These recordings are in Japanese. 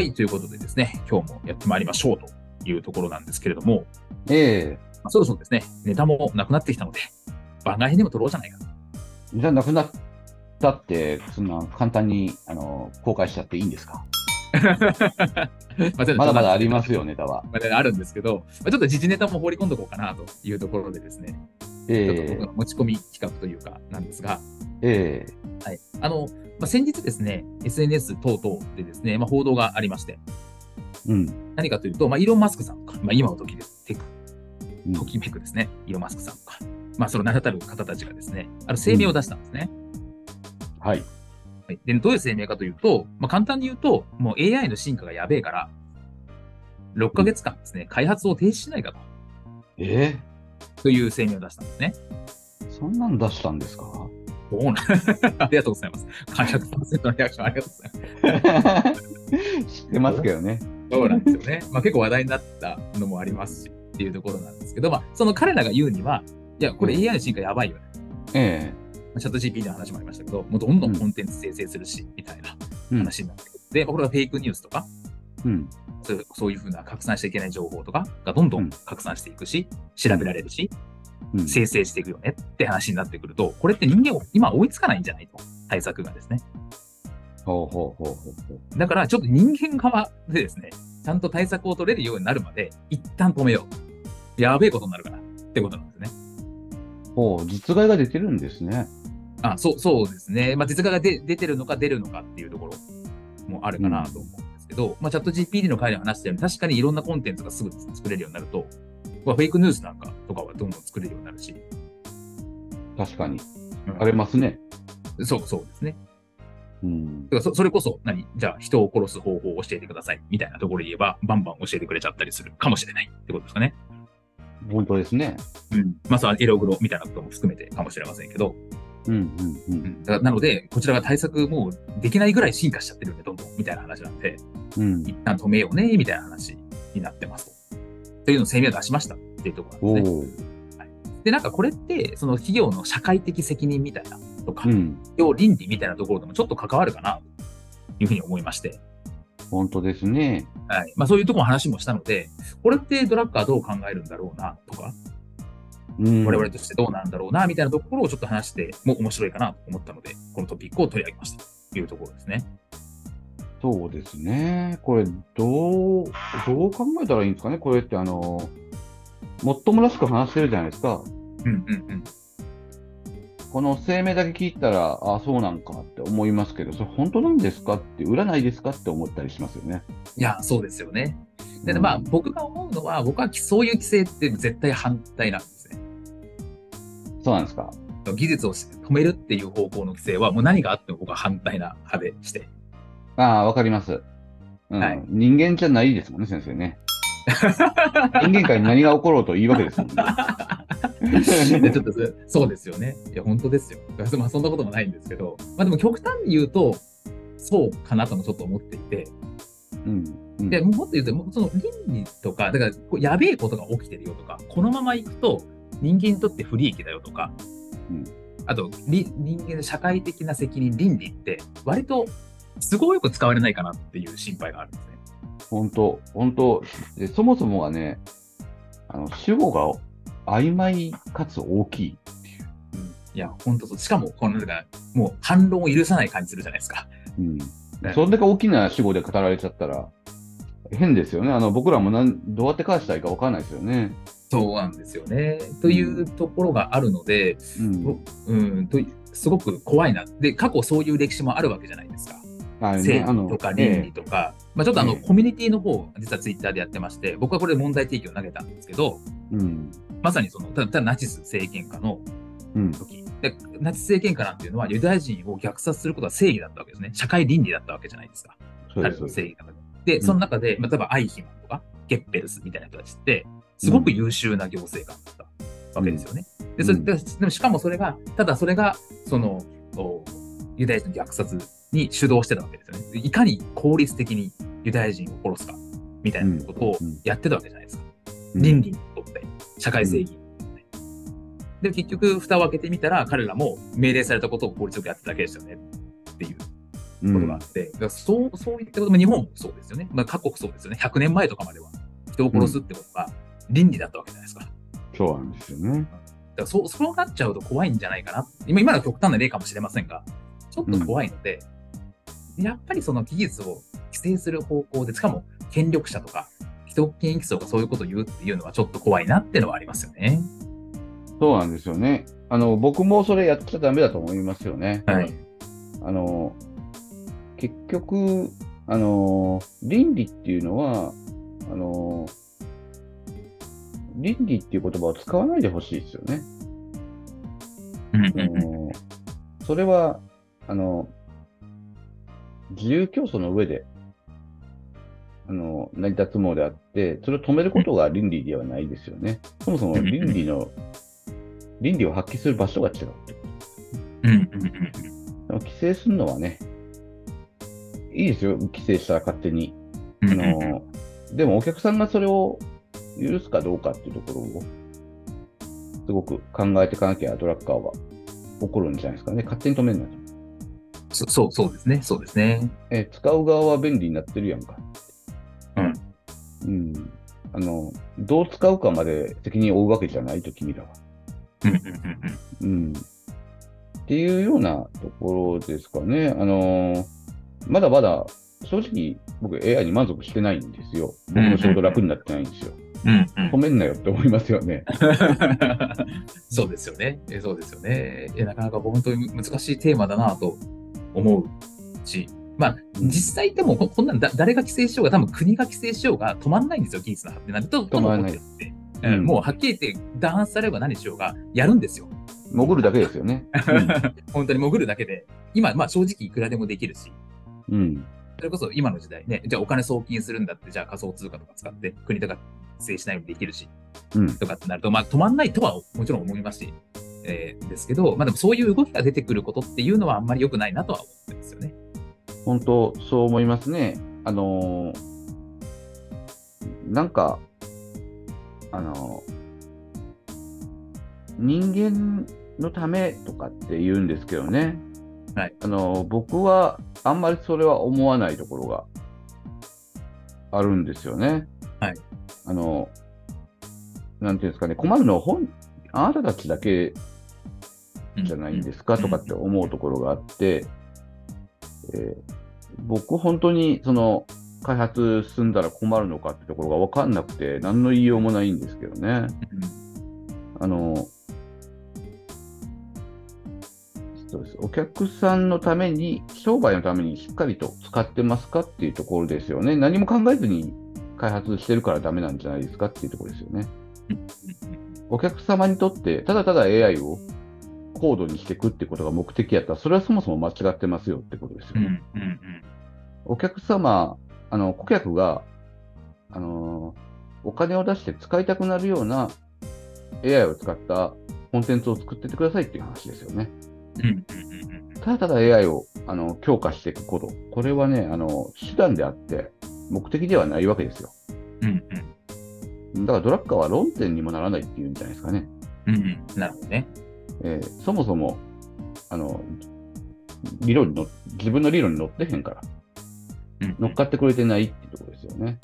はい、ということでですね、今日もやってまいりましょうというところなんですけれども、えまあそろそろですね、ネタもなくなってきたので、番外編でも撮ろうじゃないかじゃあなくなったって、そんな簡単にあの公開しちゃっていいんですか？まあまだまだありますよ、ネタは。まああるんですけど、まあ、ちょっと時事ネタも放り込んどこうかなというところでですね、ちょっとえ僕の持ち込み企画というかなんですが、ええはい。あの、まあ、先日ですね、SNS 等々でですね、まあ、報道がありまして、えうん。何かというと、まあ、イーロン・マスクさんとか、まあ、今の時で、テク、うんときめくですね、イーロン・マスクさんとか、まあ、その名だたる方たちがですね、ある声明を出したんですね。はい。はい、で、どういう声明かというと、まあ、簡単に言うと、もう AI の進化がやべえから、6ヶ月間ですね、開発を停止しないかと、えという声明を出したんですね。えそんなん出したんですか？どうなんありがとうございます。100%のリアクションありがとうございます。知ってますけどね。そうなんですよね。まあ結構話題になったのもありますしっていうところなんですけど、まあその彼らが言うには、いや、これ AI の進化やばいよね。えチャット GP の話もありましたけど、もうどんどんコンテンツ生成するし、みたいなえうん。話になってくる。で、まあこれがフェイクニュースとか、うん。そうそういうふうな拡散しちゃいけない情報とかがどんどん拡散していくし、調べられるし、うん。生成していくよねって話になってくると、これって人間を今追いつかないんじゃないと？対策がですね。ほうほうほうほうほう。だからちょっと人間側でですね、ちゃんと対策を取れるようになるまで、一旦止めよう。やべえことになるからってことなんですね。ほう、実害が出てるんですね。あ、そう、そうですね。まあ、実害が出出てるのか出るのかっていうところもあるかなと思うんですけど、まあ、チャット GPD の回で話したように、確かにいろんなコンテンツがすぐ作れるようになると、まあ、フェイクニュースなんかとかはどんどん作れるようになるし、確かに。うん荒れますね。そう、そうですね。うん。だからそそれこそ何、じゃあ人を殺す方法を教えてくださいみたいなところで言えば、バンバン教えてくれちゃったりするかもしれないってことですかね。本当ですね。うん。まあ、エログロみたいなことも含めてかもしれませんけど、うんうんう。うんん。だなので、こちらが対策もうできないぐらい進化しちゃってるんで、どんどんみたいな話なんで、うん。一旦止めようね、みたいな話になってますと。というのを声明を出しましたっていうところおなんですね。お。で、なんかこれって、その企業の社会的責任みたいなとか、うん。企業倫理みたいなところともちょっと関わるかな、というふうに思いまして、本当ですね。はい。まあそういうところの話もしたので、これってドラッカーどう考えるんだろうな、とか、うん。我々としてどうなんだろうな、みたいなところをちょっと話しても面白いかなと思ったので、このトピックを取り上げましたというところですね。そうですね。これ、どう、どう考えたらいいんですかね？これって、あの、もっともらしく話してるじゃないですか。うんうんうん。この声明だけ聞いたら、ああ、そうなんかって思いますけど、それ本当なんですかって、占いですかって思ったりしますよね。いや、そうですよね。で、うんまあ、僕が思うのは、僕はそういう規制って絶対反対なんですね。そうなんですか。技術を止めるっていう方向の規制は、もう何があっても僕は反対な派でして。ああ、わかります。うんはい人間じゃないですもんね、先生ね。人間界に何が起ころうといいわけですもんね。でちょっとそそうですよね。いや、本当ですよ。まあ、そんなこともないんですけど、まあでも極端に言うと、そうかなともちょっと思っていて、うん。うんで、もっと言うと、その倫理とか、だから、こうやべえことが起きてるよとか、このまま行くと人間にとって不利益だよとか、うんあと、り人間の社会的な責任、倫理って、割と都合よく使われないかなっていう心配があるんですね。本当、本当で、そもそもがね、あの、主語が曖昧かつ大きい。うん、いや、本当そう。しかも、この、なんか、もう反論を許さない感じするじゃないですか。うん。ねそんだけ大きな主語で語られちゃったら、変ですよね。あの、僕らもなんどうやって返したらいいかわかんないですよね。そうなんですよね。というところがあるので、うん。うん、といすごく怖いな。で、過去そういう歴史もあるわけじゃないですか。正義とか倫理とか、まあ、ちょっとあの、ええコミュニティの方、実はツイッターでやってまして、僕はこれで問題提起を投げたんですけど、ええうん。まさにその、ただナチス政権下のうん。時で、ナチス政権下なんていうのはユダヤ人を虐殺することは正義だったわけですね。社会倫理だったわけじゃないですか。彼の。正義の中で。で、んその中で、まあ、例えばアイヒマンとか、ゲッペルスみたいな人たちって、すごく優秀な行政官だったわけですよね。で、それうんででもしかもそれが、ただそれが、その、おユダヤ人の虐殺に主導してたわけですよね。でいかに効率的にユダヤ人を殺すか、みたいなことをうんうんやってたわけじゃないですか。うん倫理にとって、社会正義にとって。で、結局、蓋を開けてみたら、彼らも命令されたことを効率よくやってただけですよね。っていううんことがあって、だからそう、そういったことも日本もそうですよね。まあ、各国そうですよね。100年前とかまでは人を殺すってことが倫理だったわけじゃないですか。だかそうなんですよね。らそう、そうなっちゃうと怖いんじゃないかな。今、今のは極端な例かもしれませんが、ちょっと怖いので、やっぱりその技術を規制する方向で、しかも権力者とか、既得権益層がそういうことを言うっていうのはちょっと怖いなっていうのはありますよね。そうなんですよね。あの、僕もそれやっちゃダメだと思いますよね。はい。あの、結局、あの、倫理っていうのは、あの、倫理っていう言葉を使わないでほしいですよね。うんそれは、あの、自由競争の上で、あの、成り立つものであって、それを止めることが倫理ではないですよね。そもそも倫理の、倫理を発揮する場所が違う。でも規制するのはね、いいですよ、規制したら勝手に。あの、でもお客さんがそれを許すかどうかっていうところを、すごく考えていかなきゃドラッカーは起こるんじゃないですかね。勝手に止めるんだと。そそう、そうですね。そうですね。え、使う側は便利になってるやんか。うん。うん。あの、どう使うかまで責任を負うわけじゃないと、君らは。うん。っていうようなところですかね。あのーまだまだ、正直、僕 AI に満足してないんですよ。僕の仕事楽になってないんですよ。うんうん止めんなよって思いますよね。そうですよね。えそうですよね。いやなかなか本当に難しいテーマだなと思うし、まあ、うん実際でもここんなんだ誰が規制しようが、多分国が規制しようが止まんないんですよ、技術の発展なんて。と止まらないっててうんうんもうはっきり言って弾圧されようが何しようがやるんですよ。潜るだけですよね。本当に潜るだけで。今、まあ正直いくらでもできるし、うん。うん。それこそ今の時代ね、じゃあお金送金するんだって、じゃあ仮想通貨とか使って国とか規制しないようにできるし、うん。とかってなると、まあ止まんないとはもちろん思いますし、えーですけど、まあでもそういう動きが出てくることっていうのはあんまり良くないなとは思ってますよね。本当、そう思いますね。あのーなんか、あのー人間のためとかって言うんですけどね。はい。あのー僕はあんまりそれは思わないところがあるんですよね。はい。あのーなんていうんですかね、困るのは本、あなたたちだけじゃないんですか？とかって思うところがあって、えー僕、本当にその開発進んだら困るのかってところが分かんなくて、何の言いようもないんですけどね。あの、そうです。お客さんのために、商売のためにしっかりと使ってますかっていうところですよね。何も考えずに開発してるからダメなんじゃないですかっていうところですよね。お客様にとって、ただただ AI を高度にしていくってことが目的やったら、それはそもそも間違ってますよってことですようんね。うんうんお客様、あの、顧客が、あのお金を出して使いたくなるような AI を使ったコンテンツを作ってってくださいっていう話ですよね。うんうんうんうんただただ AI をあの強化していくこと、これはね、あの、手段であって、目的ではないわけですよ。うんうんだからドラッカーは論点にもならないっていうんじゃないですかね。うんうんなるほどね。えーそもそも、あの、理論にの、自分の理論に乗ってへんから、うん乗っかってくれてないっていうところですよね。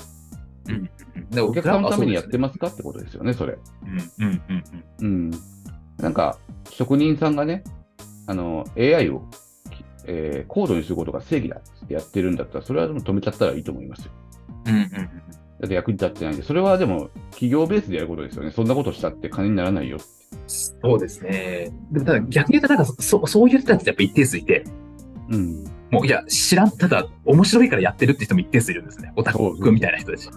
うんでお客さんのためにやってまますかってことですよね、それ。うんうんうんうんうん。なんか、職人さんがね、あの、AI を、えー高度にすることが正義だってやってるんだったら、それはでも止めちゃったらいいと思いますよ。うんうんうんだって役に立ってないんで、それはでも企業ベースでやることですよね。そんなことしたって金にならないよ。そうですね。でもただ逆に言うと、なんかそそういう人たちってやっぱ一定数いて、うん。もういや、知らん、ただ面白いからやってるって人も一定数いるんですね。オタクみたいな人たち。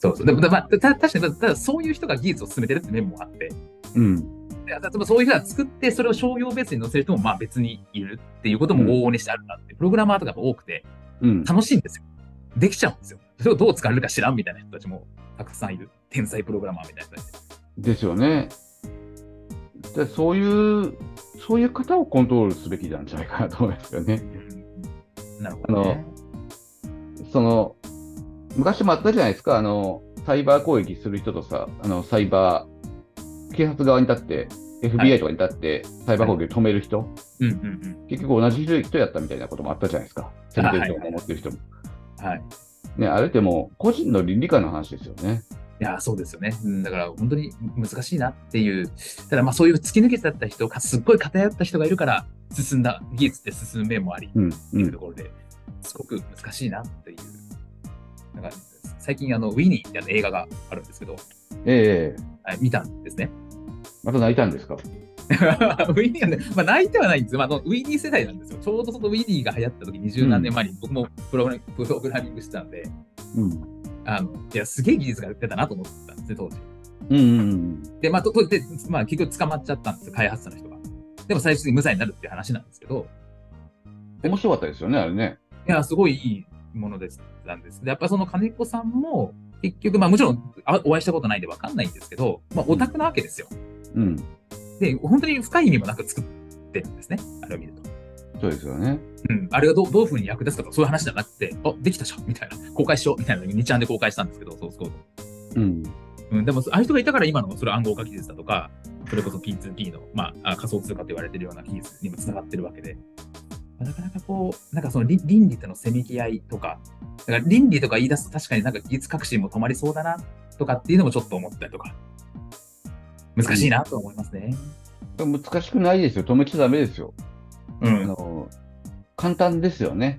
そうそう。でも、まあ、た確かに、ただそういう人が技術を進めてるって面もあって、うん。いや例えばそういう人が作って、それを商業ベースに載せる人もまあ別にいるっていうことも往々にしてあるなって、プログラマーとかが多くて、うん。楽しいんですよ。できちゃうんですよ。それをどう使われるか知らんみたいな人たちもたくさんいる。天才プログラマーみたいな人たち。ですよね。でそういう、そういう方をコントロールすべきなんじゃないかなと思いますよね。なるほど、ね。その、昔もあったじゃないですか、あの、サイバー攻撃する人とさ、あの、サイバー、警察側に立って、FBI とかに立って、サイバー攻撃を止める人、うんうんうん。結局同じ人やったみたいなこともあったじゃないですか。攻めてる人を守ってる人も。はい。ね、あれってもう、個人の倫理観の話ですよね。いや、そうですよね。うんだから本当に難しいなっていう。ただまあそういう突き抜けてった人、かすっごい偏った人がいるから、進んだ、技術って進む面もあり、うん、っていうところで、すごく難しいなっていう。なんか最近あの、ウィニーって映画があるんですけど、ええはい、見たんですね。また泣いたんですか？ウィニーはね、まあ泣いてはないんですよ。まあ、ウィニー世代なんですよ。ちょうどそのウィニーが流行った時、二十何年前に僕もプログラミングしてたんで、うん。あの、いや、すげえ技術が出たなと思ってたんですね、当時。うんうんうん。で、まあ、と、とで、まあ、結局捕まっちゃったんですよ、開発者の人が。でも最終的に無罪になるっていう話なんですけど、面白かったですよね、あれね。いや、すごいいいものです、なんです。で、やっぱその金子さんも、結局、まあもちろんあお会いしたことないんでわかんないんですけど、まあオタクなわけですよ。うん。で、本当に深い意味もなく作ってるんですね、あれを見ると。そうですよね。うん、あれがどうどういう風に役立つかとかそういう話じゃなくて、あ、できたじゃんみたいな。公開しようみたいなのに2ちゃんで公開したんですけど、ソースコード。うん。うん、でも、ああいう人がいたから今のそれ暗号化技術だとか、それこそ P2P の、まあ、あ仮想通貨と言われてるような技術にもつながってるわけで、まあなかなかこう、なんかその倫倫理とのせめぎ合いとか、だから倫理とか言い出すと確かになんか技術革新も止まりそうだなとかっていうのもちょっと思ったりとか、難しいなと思いますね。難しくないですよ。止めちゃダメですよ。あうん。の、簡単ですよね。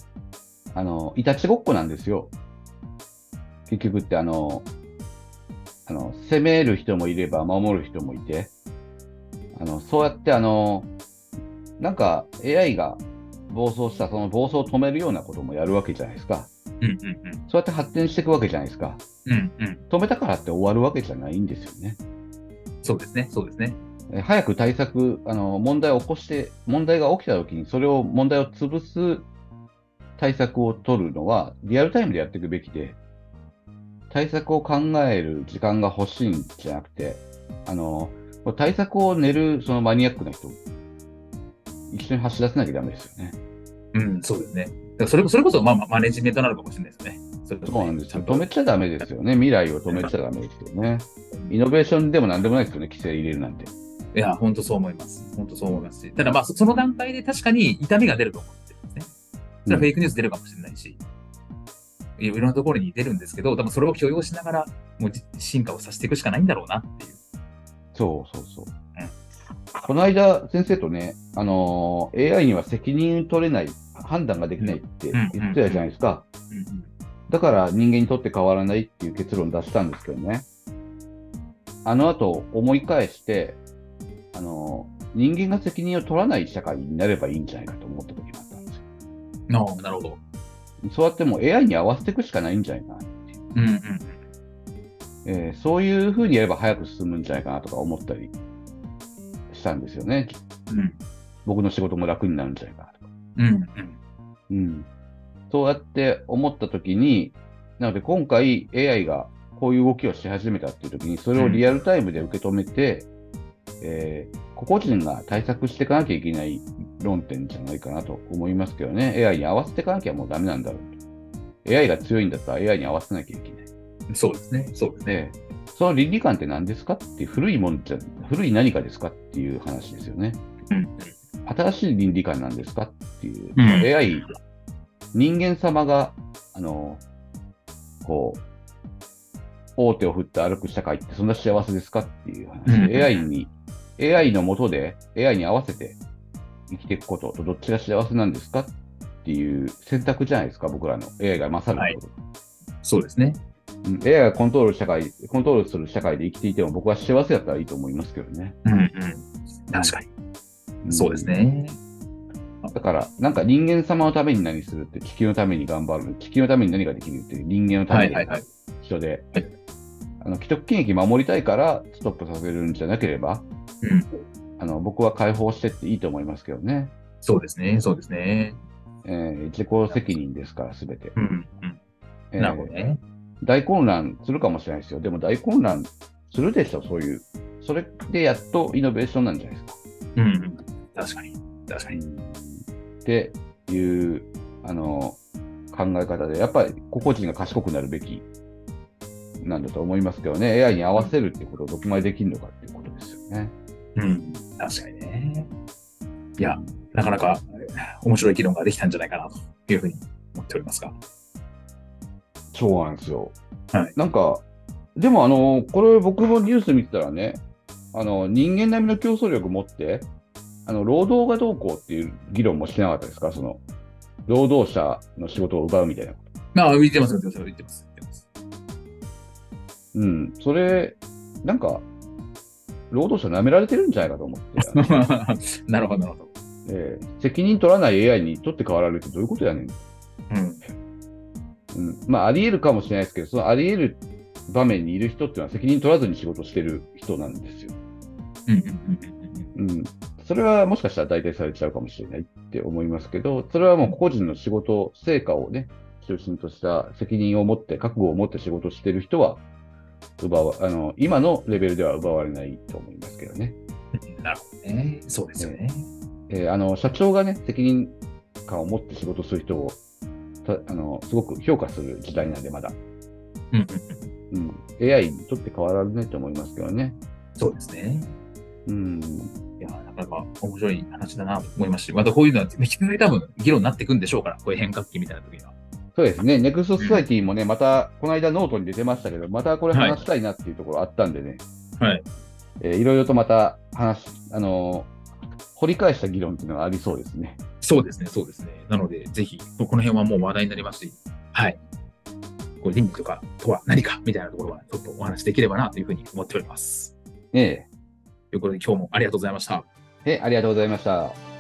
あの、いたちごっこなんですよ。結局ってあの、あの、攻める人もいれば守る人もいて、あの、そうやってあの、なんか AI が暴走したその暴走を止めるようなこともやるわけじゃないですか。うんうんそうやって発展していくわけじゃないですか。うん。うんうん。止めたからって終わるわけじゃないんですよね。そうですね、そうですね。え早く対策、あの、問題を起こして、問題が起きたときに、それを、問題を潰す対策を取るのは、リアルタイムでやっていくべきで、対策を考える時間が欲しいんじゃなくて、あの、対策を練る、そのマニアックな人、一緒に走らせなきゃダメですよね。うん、そうですね。それそれこそ、まあ、まあマネジメントなのかもしれないですね。そうなんですよ。止めちゃダメですよね。未来を止めちゃダメですよね。イノベーションでも何でもないですよね。規制入れるなんて。いや、本当そう思います。本当そう思いますし。ただまあ、そその段階で確かに痛みが出ると思ってるんですね。それはフェイクニュース出るかもしれないし、いろいろなところに出るんですけど、多分それを許容しながら、もうじ進化をさせていくしかないんだろうなっていう。そうそうそう。この間、先生とね、あのー AI には責任取れない、判断ができないって言ってたじゃないですか。うんうんだから人間にとって変わらないっていう結論を出したんですけどね。あの後、思い返して、あのー人間が責任を取らない社会になればいいんじゃないかと思った時もあったんですよ。ああ、なるほど。そうやってもう AI に合わせていくしかないんじゃないかな。うんうんえーそういうふうにやれば早く進むんじゃないかなとか思ったりしたんですよね。うん。うん僕の仕事も楽になるんじゃないかなとか。うんうん。うん。そうやって思ったときに、なので今回 AI がこういう動きをし始めたっていうときに、それをリアルタイムで受け止めて、えー個々人が対策していかなきゃいけない論点じゃないかなと思いますけどね。AI に合わせていかなきゃもうダメなんだろうと。AI が強いんだったら AI に合わせなきゃいけない。そうですね。そうですね。で、その倫理観って何ですかっていう古いもんじゃ、古い何かですかっていう話ですよね。うん新しい倫理観なんですかっていう、うん AI、人間様が、あの、こう、大手を振って歩く社会ってそんな幸せですかっていう話で、うん AI に、AI の下で AI に合わせて生きていくこととどっちが幸せなんですかっていう選択じゃないですか、僕らの AI が勝ること。そうですね。うん AI がコントロール社会、コントロールする社会で生きていても僕は幸せだったらいいと思いますけどね。うんうん。確かに。そうです。ね。だから、なんか人間様のために何するって、地球のために頑張る、地球のために何ができるっていう人間のためにはいはいはい。人で、はいあの既得権益守りたいからストップさせるんじゃなければ、うん。あの僕は解放してっていいと思いますけどね。そうですね。そうですね。えー自己責任ですから、すべて。うん。うん。えーなるほどね。大混乱するかもしれないですよ。でも大混乱するでしょ、そういう。それでやっとイノベーションなんじゃないですか。うんうん。確かに。確かに。っていうあの考え方で、やっぱり個々人が賢くなるべきなんだと思いますけどね、AI に合わせるっていうことをどこまでできるのかっていうことですよね。うん。確かにね。いや、なかなか面白い議論ができたんじゃないかなというふうに思っておりますが。そうなんですよ。はいなんか、でもあの、これ僕もニュース見てたらね、あの、人間並みの競争力持って、あの、労働がどうこうっていう議論もしなかったですか？その、労働者の仕事を奪うみたいな。まあ、言ってます、言ってます、言ってます。言ってますうん。それ、なんか、労働者舐められてるんじゃないかと思って。なるほど、なるほど。えー責任取らない AI に取って代わられるってどういうことやねん。うん。うん。まあ、あり得るかもしれないですけど、そのあり得る場面にいる人っていうのは責任取らずに仕事してる人なんですよ。うん。それはもしかしたら代替されちゃうかもしれないって思いますけど、それはもう個々人の仕事、成果をね、中心とした責任を持って、覚悟を持って仕事してる人は、奪わ、あの、今のレベルでは奪われないと思いますけどね。うん。なるほどね。そうですよね。えーあの、社長がね、責任感を持って仕事する人を、たあの、すごく評価する時代なんで、まだ。うんうん。AI にとって変わらないと思いますけどね。そうですね。うん。いや、なかなか面白い話だなと思いますし、またこういうのは、引き続き多分議論になっていくんでしょうから、こういう変革期みたいな時には。そうですね。 Next Society もね、また、この間ノートに出てましたけど、またこれ話したいなっていうところあったんでね。はい。えーいろいろとまた話、あのー掘り返した議論っていうのがありそうですね。そうですね、そうですね。なので、ぜひ、この辺はもう話題になりますし、はい。これ、倫理とかとは何かみたいなところは、ちょっとお話しできればなというふうに思っております。えということで、今日もありがとうございました。ええ、ありがとうございました。